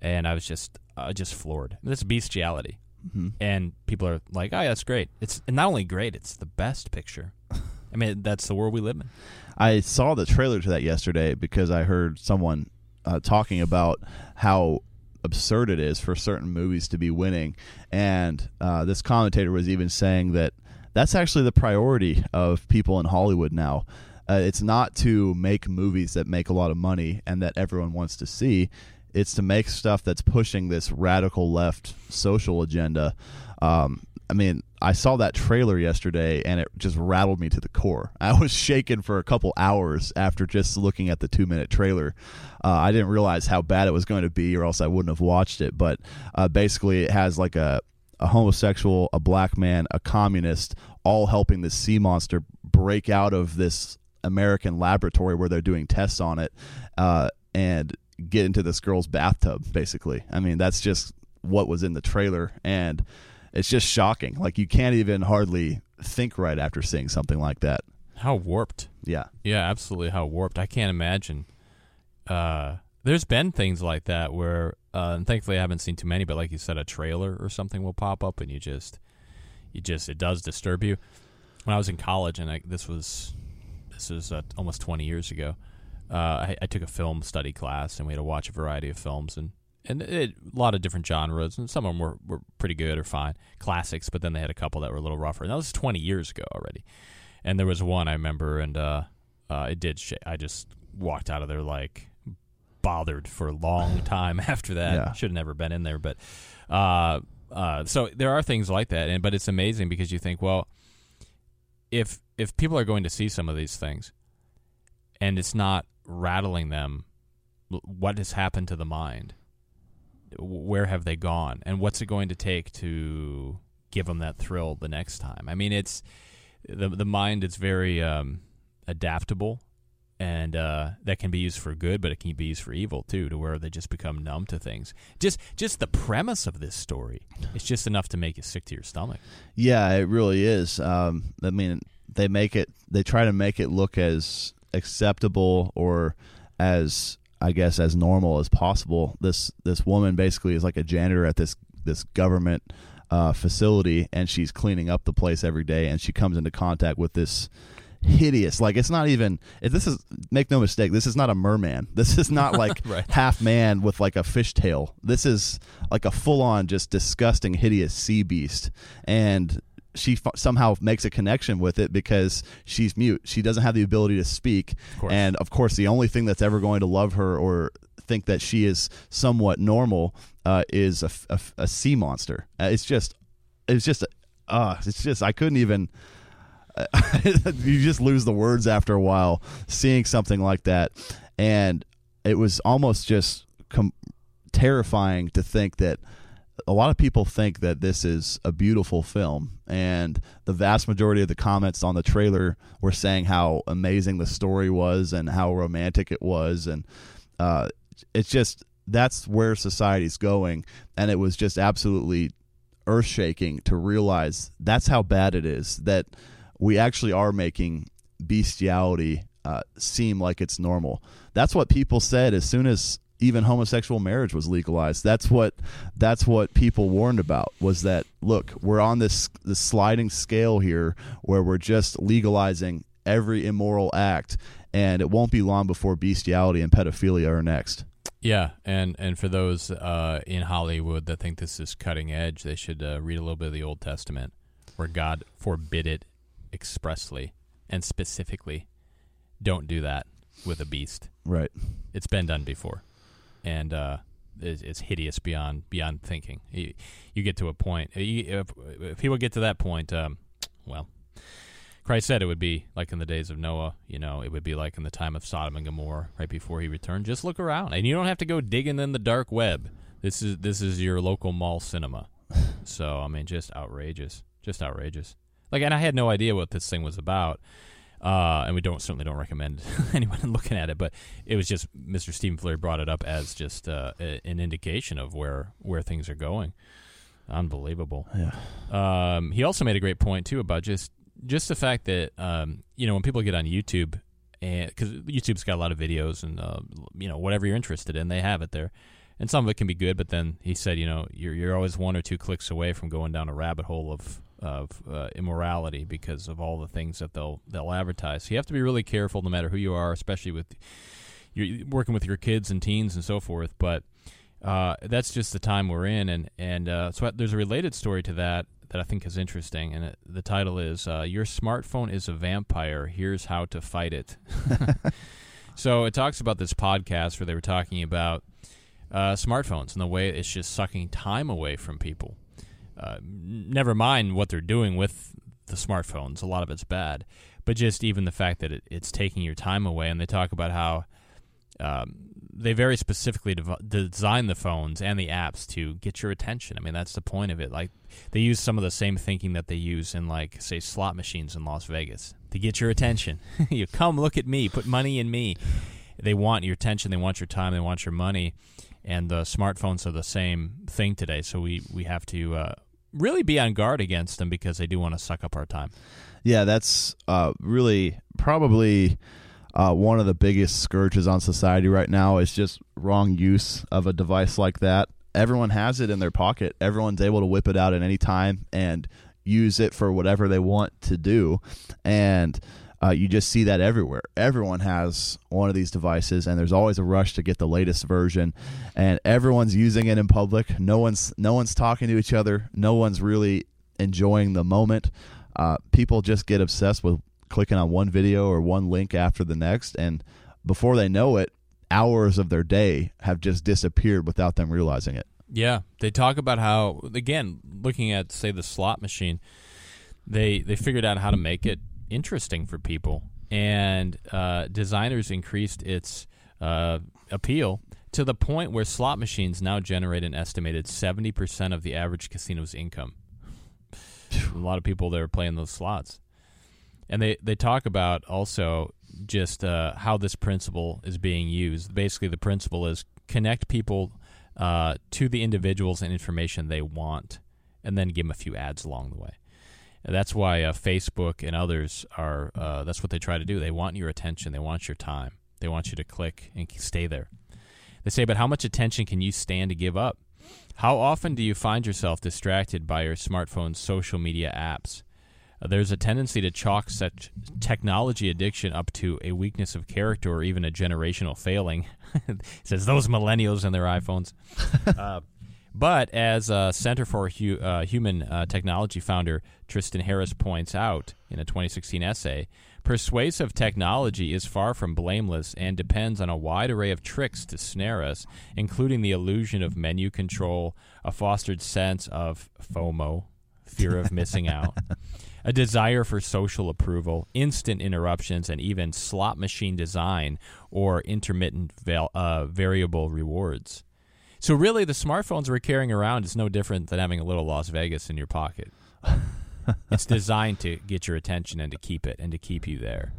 and I was just uh, just floored. This bestiality, Mhm. and people are like, "Oh, yeah, that's great." It's not only great; it's the best picture. I mean, that's the world we live in. I saw the trailer to that yesterday because I heard someone uh, talking about how absurd it is for certain movies to be winning, and uh, this commentator was even saying that that's actually the priority of people in Hollywood now. Uh, it's not to make movies that make a lot of money and that everyone wants to see. It's to make stuff that's pushing this radical left social agenda. Um, I mean, I saw that trailer yesterday and it just rattled me to the core. I was shaken for a couple hours after just looking at the two minute trailer. Uh, I didn't realize how bad it was going to be, or else I wouldn't have watched it. But uh, basically, it has like a, a homosexual, a black man, a communist, all helping the sea monster break out of this American laboratory where they're doing tests on it uh, and get into this girl's bathtub, basically. I mean, that's just what was in the trailer. And it's just shocking. Like, you can't even hardly think right after seeing something like that. How warped. Yeah. Yeah, absolutely how warped. I can't imagine. Uh, there's been things like that where, uh, and thankfully I haven't seen too many, but like you said, a trailer or something will pop up and you just, you just, it does disturb you. When I was in college, and I, this was this is uh, almost 20 years ago. Uh, I, I, took a film study class, and we had to watch a variety of films, and and it, a lot of different genres, and some of them were, were pretty good or fine classics, but then they had a couple that were a little rougher. And that was 20 years ago already. And there was one I remember, and uh, uh, it did. Sh- I just walked out of there like bothered for a long time after that. Yeah. Should have never been in there, but uh, uh, so there are things like that, and but it's amazing because you think, well, if if people are going to see some of these things and it's not rattling them what has happened to the mind where have they gone and what's it going to take to give them that thrill the next time i mean it's the the mind is very um, adaptable and uh, that can be used for good, but it can be used for evil too, to where they just become numb to things. Just just the premise of this story, it's just enough to make you sick to your stomach. Yeah, it really is. Um, I mean, they make it, they try to make it look as acceptable or as I guess as normal as possible. This this woman basically is like a janitor at this this government uh, facility, and she's cleaning up the place every day, and she comes into contact with this hideous. Like it's not even. If this is make no mistake. This is not a merman. This is not like Right. half man with like a fishtail. This is like a full on just disgusting, hideous sea beast. And she f- somehow makes a connection with it because she's mute. She doesn't have the ability to speak. course. And of course, the only thing that's ever going to love her or think that she is somewhat normal uh, is a sea monster. Uh, it's just, it's just, uh, it's just. I couldn't even. you just lose the words after a while seeing something like that, and it was almost just com- terrifying to think that a lot of people think that this is a beautiful film and the vast majority of the comments on the trailer were saying how amazing the story was and how romantic it was and uh, it's just that's where society's going and it was just absolutely earth shaking to realize that's how bad it is that we actually are making bestiality uh, seem like it's normal. That's what people said as soon as even homosexual marriage was legalized. That's what that's what people warned about was that look, we're on this this sliding scale here where we're just legalizing every immoral act and it won't be long before bestiality and pedophilia are next. Yeah, and and for those uh, in Hollywood that think this is cutting edge, they should uh, read a little bit of the Old Testament, where God forbid it expressly and specifically. Don't do that with a beast. Right. It's been done before, and uh, it's, it's hideous beyond beyond thinking. You, you get to a point. You, if, if people get to that point, um, well, Christ said it would be like in the days of Noah. You know, it would be like in the time of Sodom and Gomorrah, right before he returned. Just look around, and you don't have to go digging in the dark web. This is this is your local mall cinema. so I mean, just outrageous, just outrageous. Like, and I had no idea what this thing was about. Uh, and we don't certainly don't recommend anyone looking at it, but it was just Mr. Stephen Flurry brought it up as just uh, a, an indication of where where things are going. Unbelievable. Yeah. Um, he also made a great point too about just just the fact that um, you know when people get on YouTube and because YouTube's got a lot of videos and uh, you know whatever you're interested in, they have it there, and some of it can be good. But then he said, you know, you're you're always one or two clicks away from going down a rabbit hole of of uh, immorality because of all the things that they'll they'll advertise. So you have to be really careful, no matter who you are, especially with you're working with your kids and teens and so forth. But uh, that's just the time we're in, and and uh, so there's a related story to that that I think is interesting, and it, the title is uh, "Your Smartphone is a Vampire. Here's How to Fight It." so it talks about this podcast where they were talking about uh, smartphones and the way it's just sucking time away from people. Uh, never mind what they're doing with the smartphones; a lot of it's bad, but just even the fact that it, it's taking your time away. And they talk about how um, they very specifically dev- design the phones and the apps to get your attention. I mean, that's the point of it. Like they use some of the same thinking that they use in like say slot machines in Las Vegas to get your attention. you come look at me, put money in me. They want your attention, they want your time, they want your money. And the smartphones are the same thing today. So we we have to uh, really be on guard against them because they do want to suck up our time. Yeah, that's uh, really probably uh, one of the biggest scourges on society right now is just wrong use of a device like that. Everyone has it in their pocket. Everyone's able to whip it out at any time and use it for whatever they want to do. And uh, you just see that everywhere. Everyone has one of these devices, and there's always a rush to get the latest version. And everyone's using it in public. No one's no one's talking to each other. No one's really enjoying the moment. Uh, people just get obsessed with clicking on one video or one link after the next, and before they know it, hours of their day have just disappeared without them realizing it. Yeah, they talk about how again, looking at say the slot machine, they they figured out how to make it interesting for people, and uh, designers increased its uh, appeal to the point where slot machines now generate an estimated seventy percent of the average casino's income. A lot of people that are playing those slots and they they talk about also just uh, how this principle is being used. Basically, the principle is connect people uh, to the individuals and information they want, and then give them a few ads along the way. And that's why uh, Facebook and others are. Uh, that's what they try to do. They want your attention. They want your time. They want you to click and stay there. They say, but how much attention can you stand to give up? How often do you find yourself distracted by your smartphone's social media apps? Uh, there's a tendency to chalk such technology addiction up to a weakness of character or even a generational failing. says those millennials and their iPhones. uh, but as uh, Center for Hu- uh, Human uh, Technology founder Tristan Harris points out in a 2016 essay, persuasive technology is far from blameless and depends on a wide array of tricks to snare us, including the illusion of menu control, a fostered sense of FOMO, fear of missing out a desire for social approval, instant interruptions, and even slot machine design or intermittent val- uh, variable rewards. So, really, the smartphones we're carrying around is no different than having a little Las Vegas in your pocket. it's designed to get your attention and to keep it and to keep you there.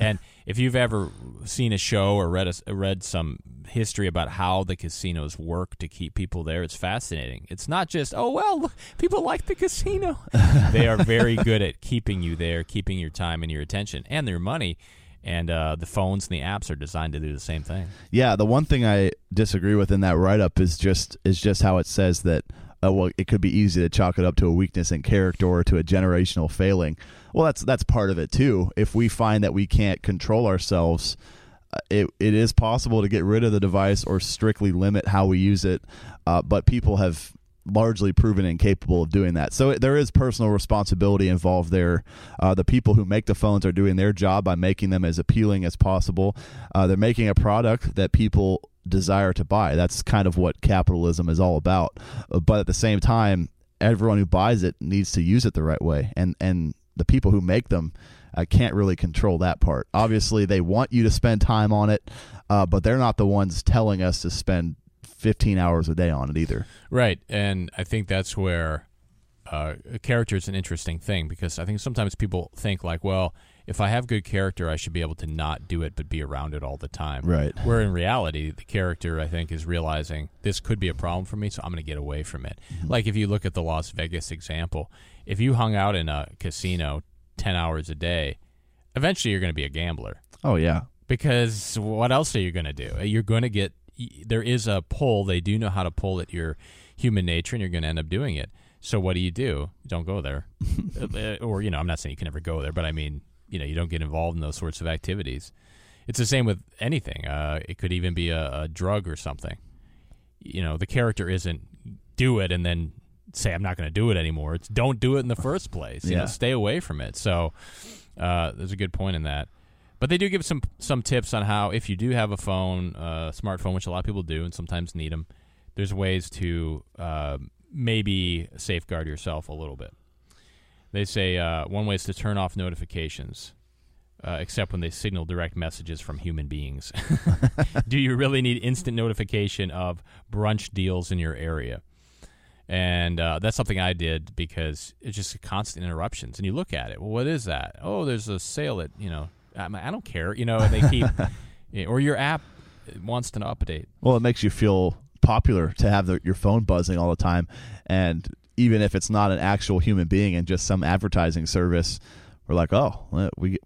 And if you've ever seen a show or read a, read some history about how the casinos work to keep people there, it's fascinating. It's not just oh well, people like the casino. they are very good at keeping you there, keeping your time and your attention and their money. And uh, the phones and the apps are designed to do the same thing. Yeah, the one thing I disagree with in that write up is just is just how it says that uh, well, it could be easy to chalk it up to a weakness in character or to a generational failing. Well, that's that's part of it too. If we find that we can't control ourselves, uh, it it is possible to get rid of the device or strictly limit how we use it. Uh, but people have largely proven incapable of doing that. So there is personal responsibility involved there. Uh, the people who make the phones are doing their job by making them as appealing as possible. Uh, they're making a product that people desire to buy. That's kind of what capitalism is all about. Uh, but at the same time, everyone who buys it needs to use it the right way, and and the people who make them uh, can't really control that part. Obviously, they want you to spend time on it, uh, but they're not the ones telling us to spend 15 hours a day on it either. Right, and I think that's where uh, character is an interesting thing because I think sometimes people think like, well, if I have good character, I should be able to not do it but be around it all the time. Right. Where in reality, the character I think is realizing this could be a problem for me, so I'm going to get away from it. Mm-hmm. Like if you look at the Las Vegas example, if you hung out in a casino 10 hours a day, eventually you're going to be a gambler. Oh yeah. Because what else are you going to do? You're going to get there is a pull. They do know how to pull at your human nature, and you're going to end up doing it. So what do you do? Don't go there, Uh, or you know, I'm not saying you can never go there, but I mean, you know, you don't get involved in those sorts of activities. It's the same with anything. Uh, it could even be a, a drug or something. You know, the character isn't do it and then say I'm not going to do it anymore. It's don't do it in the first place. You Yeah. know, stay away from it. So uh, there's a good point in that. But they do give some some tips on how if you do have a phone, uh, smartphone, which a lot of people do and sometimes need them, there's ways to uh, maybe safeguard yourself a little bit. They say uh, one way is to turn off notifications, uh, except when they signal direct messages from human beings. do you really need instant notification of brunch deals in your area? And uh, that's something I did because it's just constant interruptions. And you look at it. Well, what is that? Oh, there's a sale at you know. I'm I don't care. You know, and they keep or your app wants to update. Well, it makes you feel popular to have the, your phone buzzing all the time, and even if it's not an actual human being and just some advertising service, we're like, oh, we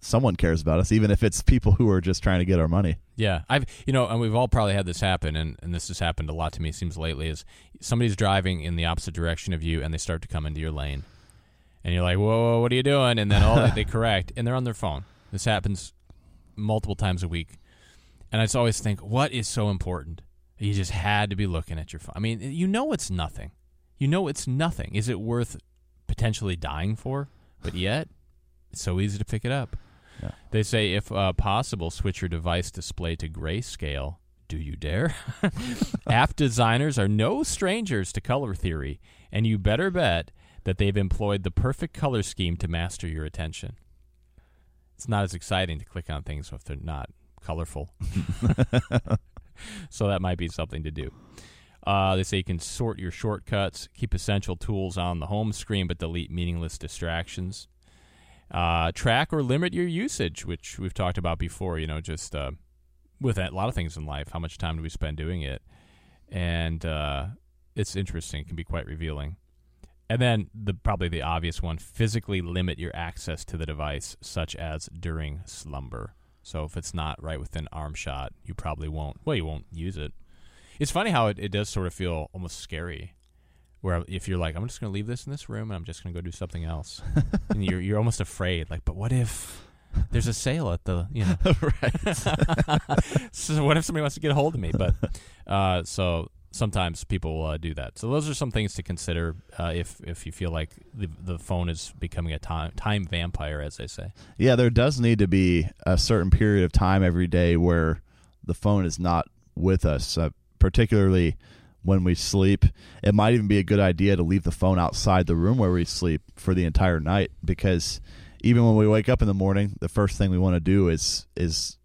someone cares about us, even if it's people who are just trying to get our money. Yeah, I've you know, and we've all probably had this happen, and, and this has happened a lot to me. It seems lately is somebody's driving in the opposite direction of you, and they start to come into your lane, and you're like, whoa, whoa what are you doing? And then all they correct, and they're on their phone. This happens multiple times a week, and I just always think, what is so important? You just had to be looking at your phone. I mean, you know it's nothing. You know it's nothing. Is it worth potentially dying for? But yet, it's so easy to pick it up. Yeah. They say, if uh, possible, switch your device display to grayscale. Do you dare? App designers are no strangers to color theory, and you better bet that they've employed the perfect color scheme to master your attention. It's not as exciting to click on things if they're not colorful. so that might be something to do. Uh, they say you can sort your shortcuts, keep essential tools on the home screen, but delete meaningless distractions. Uh, track or limit your usage, which we've talked about before. You know, just uh, with a lot of things in life, how much time do we spend doing it? And uh, it's interesting; it can be quite revealing. And then the probably the obvious one: physically limit your access to the device, such as during slumber. So if it's not right within arm shot, you probably won't. Well, you won't use it. It's funny how it, it does sort of feel almost scary. Where if you're like, I'm just going to leave this in this room and I'm just going to go do something else, and you're you're almost afraid. Like, but what if there's a sale at the you know? right. so what if somebody wants to get a hold of me? But uh, so sometimes people uh, do that. So those are some things to consider uh, if if you feel like the the phone is becoming a time time vampire, as they say. Yeah, there does need to be a certain period of time every day where the phone is not with us, uh, particularly when we sleep. It might even be a good idea to leave the phone outside the room where we sleep for the entire night because even when we wake up in the morning, the first thing we want to do is is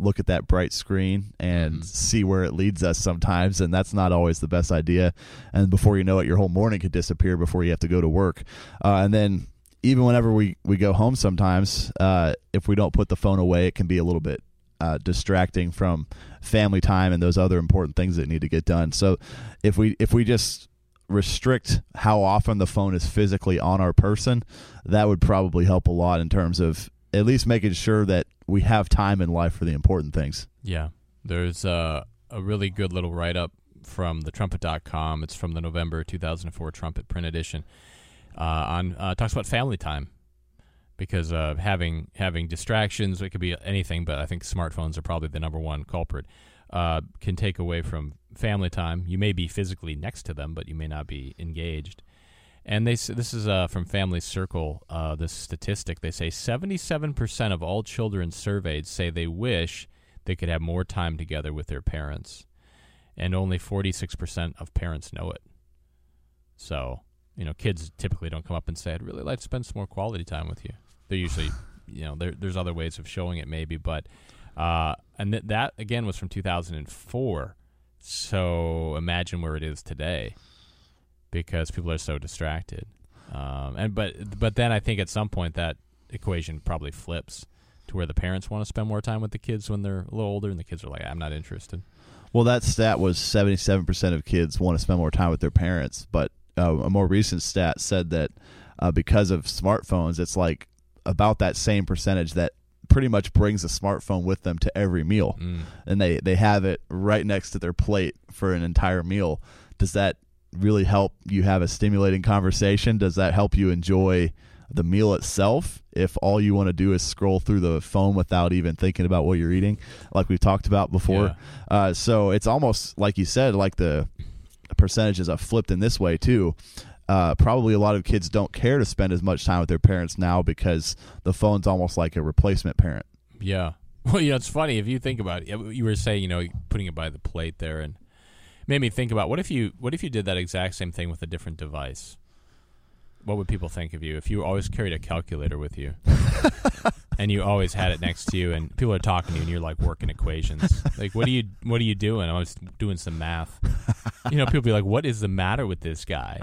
look at that bright screen and Mhm. see where it leads us sometimes and that's not always the best idea. And before you know it your whole morning could disappear before you have to go to work. Uh, and then even whenever we, we go home sometimes uh, if we don't put the phone away it can be a little bit uh, distracting from family time and those other important things that need to get done. So if we if we just restrict how often the phone is physically on our person that would probably help a lot in terms of at least making sure that we have time in life for the important things Yeah. There's uh, a really good little write up from the trumpet.com. It's from the November 2004 Trumpet print edition. Uh, on uh, talks about family time because uh, having having distractions, it could be anything, but I think smartphones are probably the number one culprit. Uh, can take away from family time. You may be physically next to them, but you may not be engaged. And they this is uh, from Family Circle. Uh, this statistic they say 77% of all children surveyed say they wish they could have more time together with their parents, and only 46% of parents know it. So, you know, kids typically don't come up and say, "I'd really like to spend some more quality time with you." They're usually, you know, there, there's other ways of showing it, maybe, but uh, and th- that again was from 2004. So imagine where it is today, because people are so distracted. Um, and but but then I think at some point that equation probably flips to where the parents want to spend more time with the kids when they're a little older, and the kids are like, "I'm not interested." Well, that stat was 77% of kids want to spend more time with their parents, but uh, a more recent stat said that uh, because of smartphones, it's like about that same percentage that pretty much brings a smartphone with them to every meal, Mm. and they they have it right next to their plate for an entire meal. Does that really help you have a stimulating conversation? Does that help you enjoy the meal itself if all you want to do is scroll through the phone without even thinking about what you're eating, like we've talked about before? Yeah. Uh, so it's almost like you said, like the percentages have flipped in this way too. Uh, probably a lot of kids don't care to spend as much time with their parents now because the phone's almost like a replacement parent. Yeah. Well, you know, it's funny if you think about it. You were saying, you know, putting it by the plate there, and made me think about what if you what if you did that exact same thing with a different device? What would people think of you if you always carried a calculator with you, and you always had it next to you, and people are talking to you, and you're like working equations? Like, what are you what are you doing? I was doing some math. You know, people be like, "What is the matter with this guy?"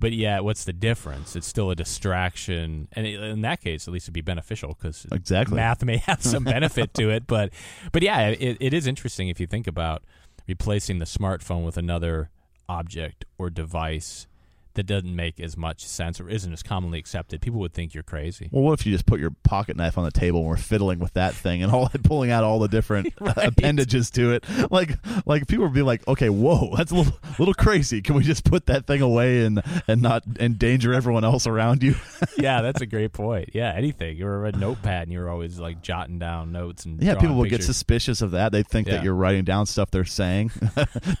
But yeah, what's the difference? It's still a distraction, and it, in that case, at least it'd be beneficial because Exactly. math may have some benefit to it. But but yeah, it, it is interesting if you think about replacing the smartphone with another object or device that doesn't make as much sense or isn't as commonly accepted. People would think you're crazy. Well, what if you just put your pocket knife on the table and we're fiddling with that thing and all pulling out all the different Right. appendages to it? Like, like people would be like, "Okay, whoa, that's a little, little crazy. Can we just put that thing away and and not endanger everyone else around you?" yeah, that's a great point. Yeah, anything. You're a notepad and you're always like jotting down notes and Yeah, people would get suspicious of that. They think Yeah. that you're writing down stuff they're saying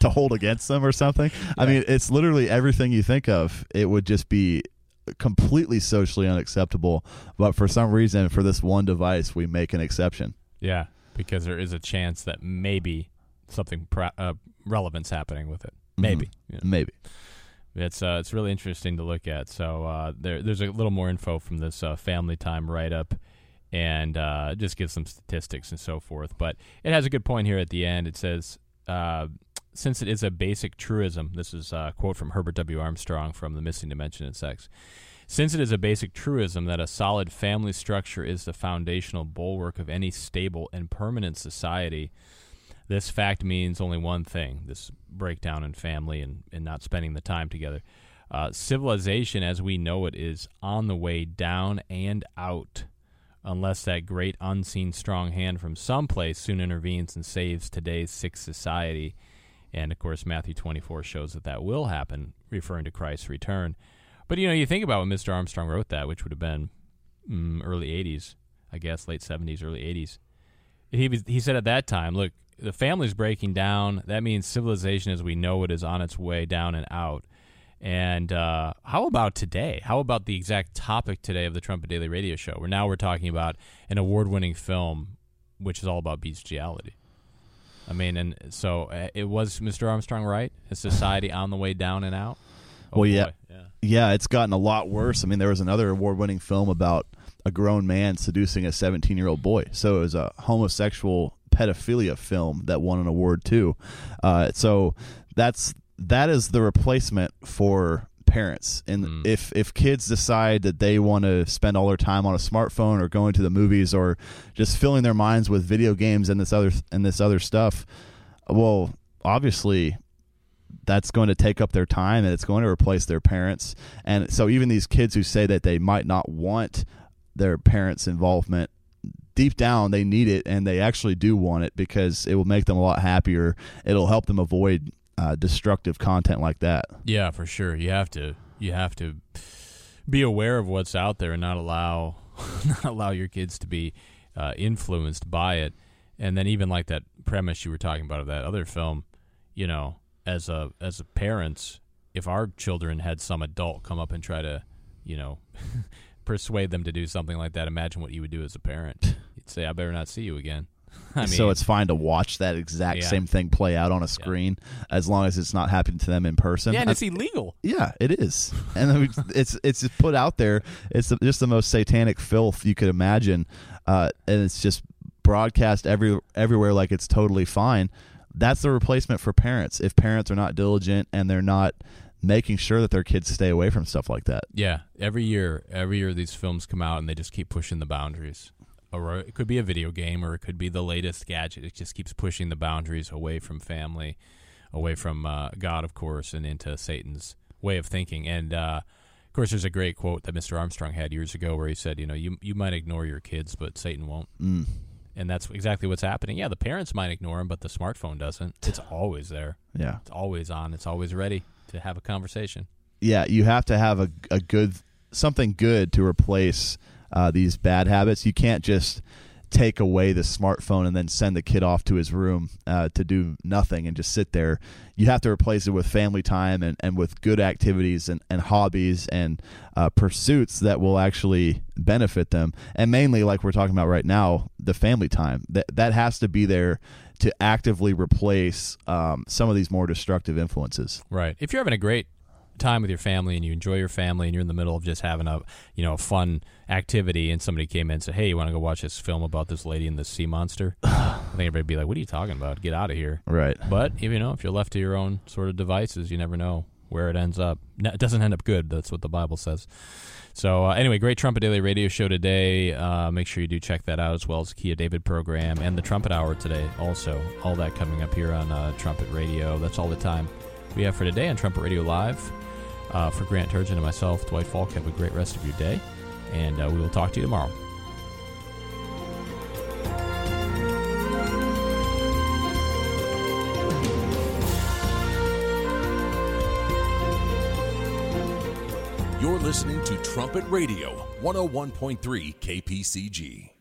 to hold against them or something. I mean, it's literally everything you think of. It would just be completely socially unacceptable. But for some reason, for this one device, we make an exception. Yeah, because there is a chance that maybe something pra- uh, relevant's happening with it. Maybe. You know. Maybe. It's uh, it's really interesting to look at. So uh, there, there's a little more info from this uh, Family Time write up, and uh, just gives some statistics and so forth. But it has a good point here at the end. It says, uh, since it is a basic truism, this is a quote from Herbert W. Armstrong from The Missing Dimension in Sex. Since it is a basic truism that a solid family structure is the foundational bulwark of any stable and permanent society, this fact means only one thing this breakdown in family and, and not spending the time together. Uh, civilization as we know it is on the way down and out unless that great unseen strong hand from someplace soon intervenes and saves today's sick society. And of course, Matthew 24 shows that that will happen, referring to Christ's return. But you know, you think about when Mr. Armstrong wrote that, which would have been mm, early 80s, I guess, late 70s, early 80s. He he said at that time, look, the family's breaking down. That means civilization as we know it is on its way down and out. And uh, how about today? How about the exact topic today of the Trumpet Daily Radio Show? Where now we're talking about an award-winning film, which is all about bestiality. I mean, and so uh, it was Mr. Armstrong right? Is society on the way down and out? Oh, Well, yeah. yeah. Yeah, it's gotten a lot worse. I mean, there was another award-winning film about a grown man seducing a 17-year-old boy. So it was a homosexual pedophilia film that won an award too. Uh, so that's that is the replacement for parents. And Mm. if if kids decide that they want to spend all their time on a smartphone or going to the movies or just filling their minds with video games and this other and this other stuff, well, obviously that's going to take up their time and it's going to replace their parents. And so even these kids who say that they might not want their parents' involvement, deep down they need it and they actually do want it because it will make them a lot happier. It'll help them avoid uh, destructive content like that. Yeah, for sure. You have to you have to be aware of what's out there and not allow not allow your kids to be uh, influenced by it. And then even like that premise you were talking about of that other film, you know, as a as a parents, if our children had some adult come up and try to, you know, persuade them to do something like that, imagine what you would do as a parent. You'd say, "I better not see you again." I mean, so it's fine to watch that exact Yeah. same thing play out on a screen as long as it's not happening to them in person. yeah, and I- it's illegal. Yeah, it is, and it's it's put out there. It's just the most satanic filth you could imagine, uh, and it's just broadcast every everywhere like it's totally fine. That's the replacement for parents. If parents are not diligent and they're not making sure that their kids stay away from stuff like that. Yeah, every year, every year these films come out and they just keep pushing the boundaries. Or it could be a video game, or it could be the latest gadget. It just keeps pushing the boundaries away from family, away from uh, God, of course, and into Satan's way of thinking. And uh, of course, there's a great quote that Mr. Armstrong had years ago where he said, "You know, you you might ignore your kids, but Satan won't." Mm. And that's exactly what's happening. Yeah, the parents might ignore them, but the smartphone doesn't. It's always there. Yeah. It's always on. It's always ready. to have a conversation. Yeah, you have to have a a good something good to replace uh, these bad habits. You can't just take away the smartphone and then send the kid off to his room uh, to do nothing and just sit there. You have to replace it with family time and, and with good activities and, and hobbies and uh, pursuits that will actually benefit them. And mainly, like we're talking about right now, the family time. That, that has to be there to actively replace um, some of these more destructive influences. Right. If you're having a great time with your family and you enjoy your family and you're in the middle of just having a you know a fun activity and somebody came in and said hey you want to go watch this film about this lady and the sea monster? I think everybody'd be like what are you talking about? Get out of here. Right. but you know if you're left to your own sort of devices you never know where it ends up. No, it doesn't end up good that's what the bible says. So uh, anyway great trumpet daily radio show today. Uh, make sure you do check that out as well as the key of david program and the trumpet hour today also. All that coming up here on uh, trumpet radio. That's all the time we have for today on trumpet radio live uh, for Grant Turgeon and myself, Dwight Falk, have a great rest of your day, and uh, we will talk to you tomorrow. You're listening to Trumpet Radio, 101.3 KPCG.